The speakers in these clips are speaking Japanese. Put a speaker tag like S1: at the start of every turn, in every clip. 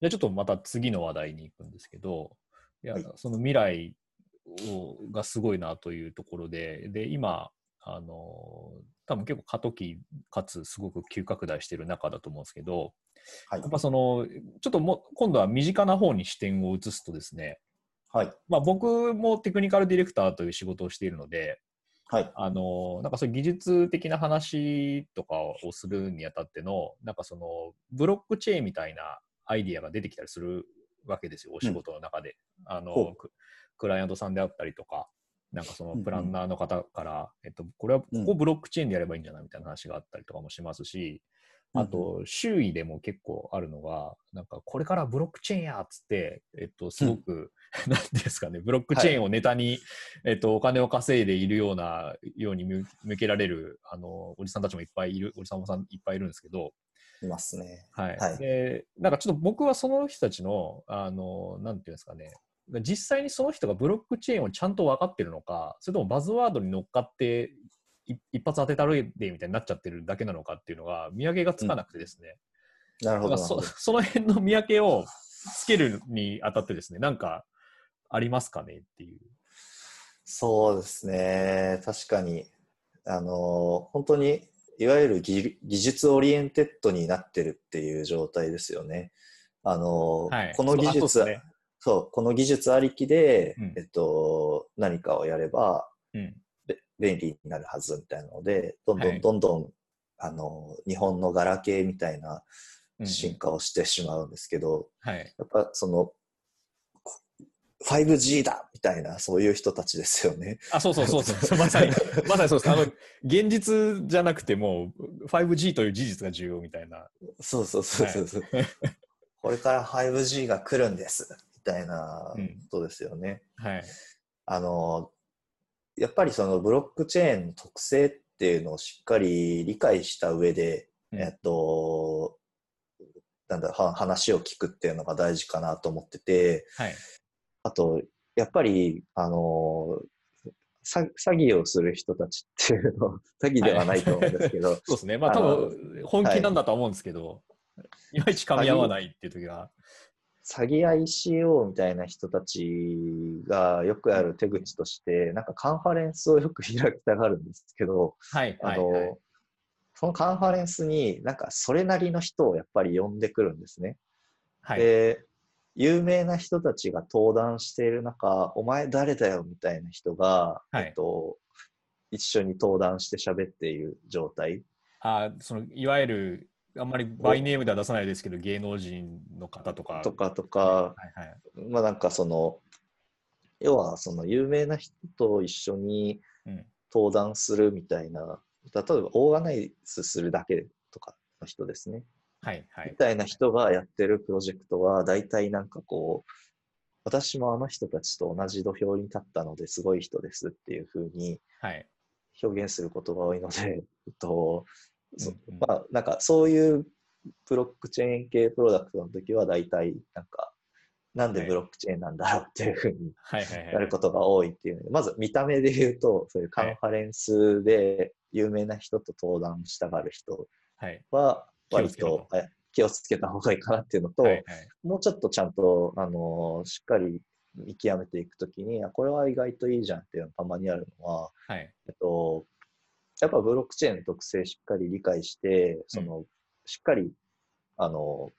S1: じゃあちょっとまた次の話題に行くんですけど、いや、
S2: はい
S1: その未来をがすごいなというところで、で、今、あの、多分結構過渡期かつすごく急拡大している中だと思うんですけど、
S2: はい
S1: やっぱその、ちょっとも今度は身近な方に視点を移すとですね、
S2: はい。
S1: まあ僕もテクニカルディレクターという仕事をしているので、
S2: はい。
S1: あの、なんかそういう技術的な話とかをするにあたっての、なんかその、ブロックチェーンみたいなアイディアが出てきたりするわけですよ、お仕事の中で。あ
S2: ほ
S1: の、ククライアントさんであったりとか、なんかその
S2: うんうん
S1: プランナーの方から、えっと、これはこ
S2: うん。
S1: こブロックチェーンでやればいいんじゃないみたいな話があったりとかもしますし、あと、周囲でも結構あるのが、なんか、これからブロックチェーンやっつって、えっと、すごく、なんていうんですかね、ブロックチェーンをネタに、えっと、お金を稼いでいるような、ように向向けられる、あの、おじさんたちもいっぱいいる、おじさんもさんいっぱいいるんですけど、
S2: いますね。
S1: はい。
S2: はい
S1: で、なんかちょっと僕はその人たちの、あの、なんていうんですかね、実際にその人がブロックチェーンをちゃんと分かってるのか、それともバズワードに乗っかって、い一発当てたるでみたいになっちゃってるだけなのかっていうのが見分けがつかなくてですね、
S2: なるほど。
S1: そその辺の見分けをつけるにあたってですね、なんかありますかねっていう。
S2: そうですね。確かに、あの、本当に、いわゆる技技術オリエンテッドになってるっていう状態ですよね。あの、
S1: はい
S2: この技術、
S1: ね
S2: そう、この技術ありきで、
S1: うん
S2: えっと、何かをやれば、
S1: うん。
S2: べ便利になるはずみたいなので、どんど
S1: はい
S2: んどんどん、あの、日本のガラケーみたいな
S1: うん
S2: 進化をしてしまうんですけど、
S1: はい。
S2: やっぱその、こ 5G だみたいな、そういう人たちですよね。
S1: あ、そうそうそうそう。まさに、まさにそうです。あの、現実じゃなくても、5G という事実が重要みたいな。
S2: そうそうそうそうそう。これから 5G が来るんですみたいなことですよね。
S1: はい。
S2: あの、やっぱりそのブロックチェーンの特性っていうのをしっかり理解した上で、
S1: うん
S2: えっと、なんだは話を聞くっていうのが大事かなと思ってて、
S1: はい。
S2: あと、やっぱり、あの、詐詐欺をする人たちっていうのは、詐欺ではないと思うんですけど、
S1: そうですね。まあ、多分、本気なんだとは思うんですけど、い、まいち噛み合わないっていう時が。
S2: 詐欺 ICO みたいな人たちがよくある手口として、なんかカンファレンスをよく開きたがるんですけど、
S1: はい。
S2: あ
S1: はい。はい
S2: の、そのカンファレンスになんかそれなりの人をやっぱり呼んでくるんですね。
S1: はい。
S2: で、有名な人たちが登壇している中、お前誰だよみたいな人が、
S1: はい
S2: えっと、一緒に登壇して喋っている状態。
S1: あそのいわゆる、あんまりバイネームでは出さないですけど、芸能人の方とか。
S2: とかとか、
S1: はいはい。
S2: まあなんかその、要はその有名な人と一緒に
S1: うん。
S2: 登壇するみたいな、例えばオーガナイズするだけとかの人ですね。
S1: はいはい
S2: み。たいな人がやってるプロジェクトは、大体なんかこう、私もあの人たちと同じ土俵に立ったのですごい人ですっていうふうに
S1: はい。
S2: 表現することが多いので、えっとまあ、なんかそういうプロックチェーン系プロダクトの時は大体なんか、なんでブロックチェーンなんだろうっていうふうに。やることが多いっていうので、まず見た目で言うと、そういうカンファレンスで有名な人と登壇したがる人
S1: はい。
S2: は、割とえ気をつけた方がいいかなっていうのと、
S1: はいはい。
S2: もうちょっとちゃんと、あのしっかり見極めていくときに、あこれは意外といいじゃんっていうのがたまにあるのは、
S1: はい。
S2: えっと、やっぱブロックチェーンの特性しっかり理解して、その、しっかり、あの、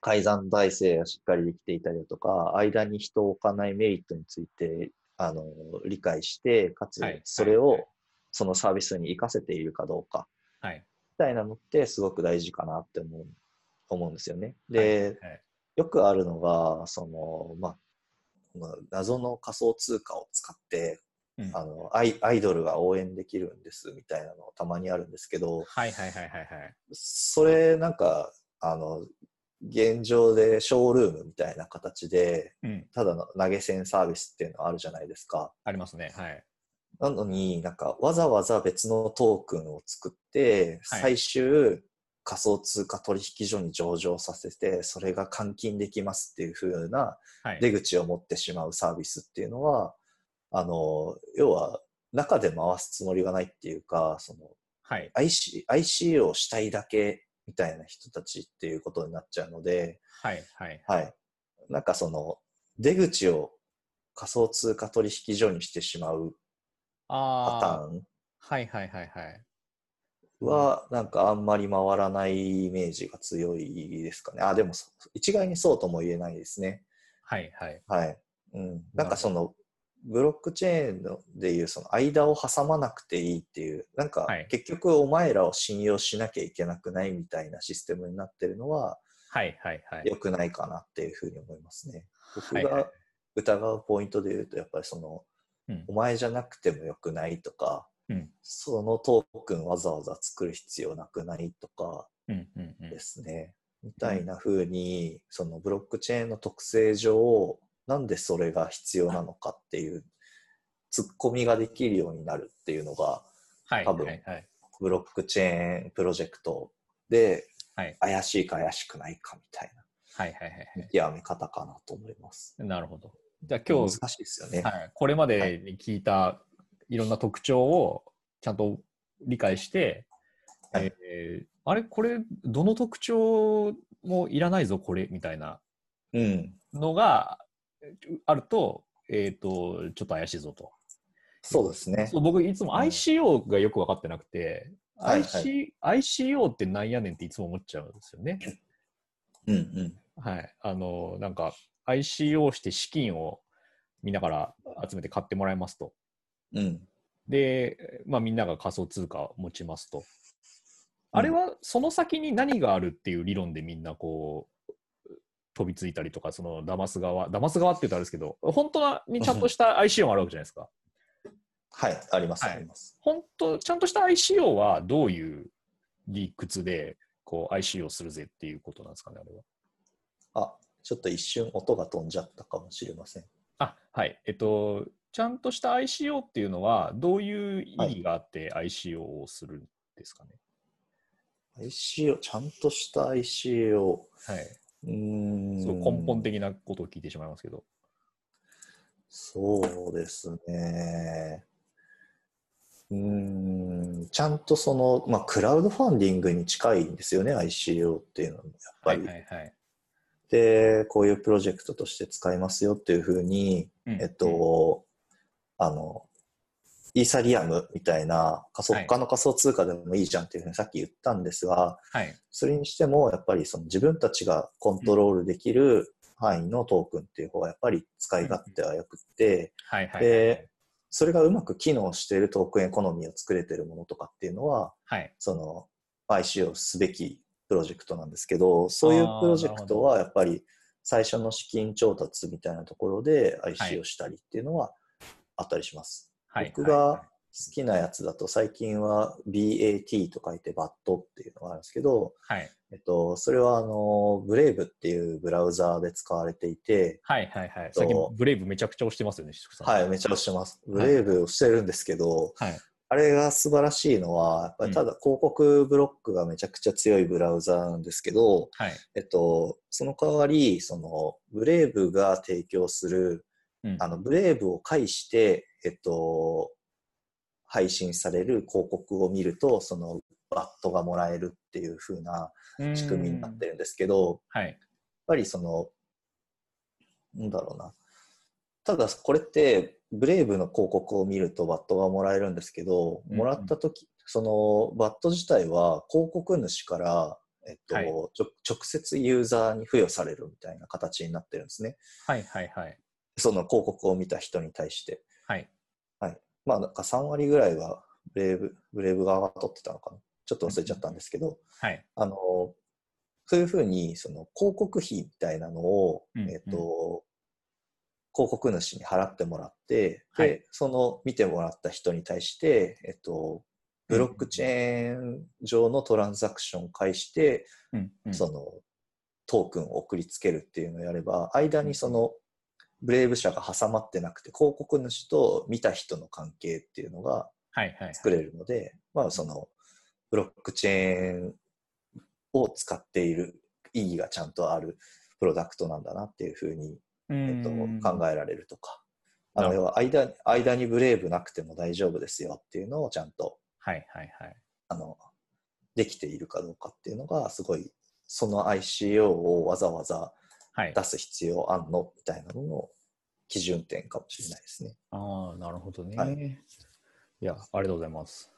S2: 改ざん体制がしっかりできていたりだとか、間に人を置かないメリットについて、あの、理解して、かつ
S1: はい、
S2: それをそのサービスに活かせているかどうか、
S1: はい。
S2: たいなのってすごく大事かなって思う、思うんですよね。で、
S1: はい
S2: よくあるのが、その、まあ、謎の仮想通貨を使って、
S1: うん
S2: あのアイアイドルが応援できるんですみたいなのたまにあるんですけど、
S1: はいはいはいはい。
S2: それなんか、あの、現状でショールームみたいな形で、
S1: うん。
S2: ただの投げ銭サービスっていうのはあるじゃないですか。
S1: ありますね。はい。
S2: なのになんかわざわざ別のトークンを作って、
S1: はい
S2: 最終仮想通貨取引所に上場させて、それが換金できますっていう風な
S1: はい。
S2: 出口を持ってしまうサービスっていうのは、あの、要は中で回すつもりがないっていうか、その
S1: はい。
S2: IC、ICO をしたいだけみたいな人たちっていうことになっちゃうので、
S1: はいはい。
S2: はい。なんかその、出口を仮想通貨取引所にしてしまうパターン？
S1: はいはいはいはい。
S2: は、なんかあんまり回らないイメージが強いですかね。あ、でもそ一概にそうとも言えないですね。
S1: はいはい。
S2: はい。うん。なんかその、ブロックチェーンのでいうその間を挟まなくていいっていう、なんか
S1: はい
S2: 結局お前らを信用しなきゃいけなくないみたいなシステムになってるのは
S1: はいはいはい。
S2: 良くないかなっていうふうに思いますね。僕が疑うポイントで言うと、やっぱりその、
S1: うん
S2: お前じゃなくてもよくないとか、
S1: うん
S2: そのトークンわざわざ作る必要なくないとかですね。みたいな風に、そのブロックチェーンの特性上、なんでそれが必要なのかっていう、ツッコミができるようになるっていうのが、
S1: はい
S2: 多分
S1: はいはい。
S2: ブロックチェーンプロジェクトで
S1: はい
S2: 怪しいか怪しくないかみたいな
S1: はいはいはい
S2: 見極め方かなと思います。
S1: はい。なるほど。じゃあ今日、
S2: 難しいですよね。
S1: はい、これまでに聞いたいろんな特徴をちゃんと理解して、
S2: はい
S1: えーあれ？これどの特徴もいらないぞこれ？みたいな
S2: うん。
S1: のがあると,、えー、とちょっと怪しいぞと。
S2: そうですね。
S1: そう僕いつも
S2: うん
S1: ICO がよく分かってなくて、
S2: はい
S1: IC ICO ってなんやねんっていつも思っちゃうんですよね。
S2: うんうん。
S1: はい。あの、なんか ICO して資金をみんなから集めて買ってもらいますと。
S2: うん。
S1: で、まあ、みんなが仮想通貨を持ちますと。あれはその先に何があるっていう理論でみんなこう飛びついたりとか、その騙す側、騙す側って言うとあれですけど、本当にちゃんとした ICO があるわけじゃないですか。
S2: はい、あります、
S1: はい
S2: あります。
S1: 本当、ちゃんとした ICO はどういう理屈でこう ICO するぜっていうことなんですかね、あれは。
S2: あ、ちょっと一瞬音が飛んじゃったかもしれません。
S1: あはい。えっと、ちゃんとした ICO っていうのは、どういう意義があって ICO をするんですかね
S2: ？ICO、ちゃんとした ICO。
S1: はい。
S2: うーん。
S1: 根本的なことを聞いてしまいますけど。
S2: そうですね。うーん、ちゃんとその、まあ、クラウドファンディングに近いんですよね、ICO っていうのは、やっぱり。
S1: はいはいはい。
S2: で、こういうプロジェクトとして使いますよっていうふうに、
S1: うん
S2: えっと、あの、イーサリアムみたいな仮想、
S1: はい
S2: 他の仮想通貨でもいいじゃんっていうふうにさっき言ったんですが、
S1: はい。
S2: それにしても、やっぱりその自分たちがコントロールできる範囲のトークンっていう方がやっぱり使い勝手は良くって。で、それがうまく機能しているトークンエコノミーを作れているものとかっていうのは、
S1: はい。
S2: その ICO すべきプロジェクトなんですけど、そういうプロジェクトはやっぱり最初の資金調達みたいなところで
S1: はい
S2: ICO したりっていうのはあったりします。
S1: はい。
S2: 僕が好きなやつだと最近は BAT と書いて BAT っていうのがあるんですけど、
S1: はい。
S2: えっと、それはあの、 Brave っていうブラウザーで使われていて、
S1: はいはいはい。最近 Brave めちゃくちゃ推してますよね。
S2: はい、めっちゃ押してます。ブレイブをしてるんですけど、
S1: はい。
S2: あれが素晴らしいのは、やっぱりただ広告ブロックがめちゃくちゃ強いブラウザーなんですけど、
S1: はい。
S2: えっと、その代わり、その、ブレイブが提供する、
S1: うん
S2: あの、ブレイブを介して、えっと、配信される広告を見ると、その、バットがもらえるっていう風な仕組みになってるんですけど、
S1: はい。
S2: やっぱりその、なんだろうな。ただこれって、ブレイブの広告を見るとバットがもらえるんですけど、
S1: うん
S2: もらったとき、そのバット自体は広告主から、えっと、
S1: はい
S2: 直接ユーザーに付与されるみたいな形になってるんですね。
S1: はいはいはい。
S2: その広告を見た人に対して。
S1: はい。
S2: まあなんか3割ぐらいはブレイブ、ブレイブ側が取ってたのかな？ちょっと忘れちゃったんですけど、
S1: はい。
S2: あの、そういうふうに、その広告費みたいなのを、
S1: うん
S2: えっ、と、広告主に払ってもらって、
S1: はい。
S2: で、その見てもらった人に対して、えっと、ブロックチェーン上のトランザクションを介して、
S1: うんうん。
S2: そのトークンを送りつけるっていうのをやれば、間にそのブレイブ社が挟まってなくて、広告主と見た人の関係っていうのが
S1: はいはい。
S2: 作れるので、まあそのブロックチェーンを使っている意義がちゃんとあるプロダクトなんだなっていうふうに、えっと、考えられるとか、あの要は間間にブレイブなくても大丈夫ですよっていうのをちゃんと
S1: はいはいはい。
S2: あのできているかどうかっていうのが、すごい、その ICO をわざわざ
S1: はい。
S2: 出す必要あんのみたいなのの基準点かもしれないですね。
S1: ああ、なるほどね。
S2: はい
S1: いや、ありがとうございます。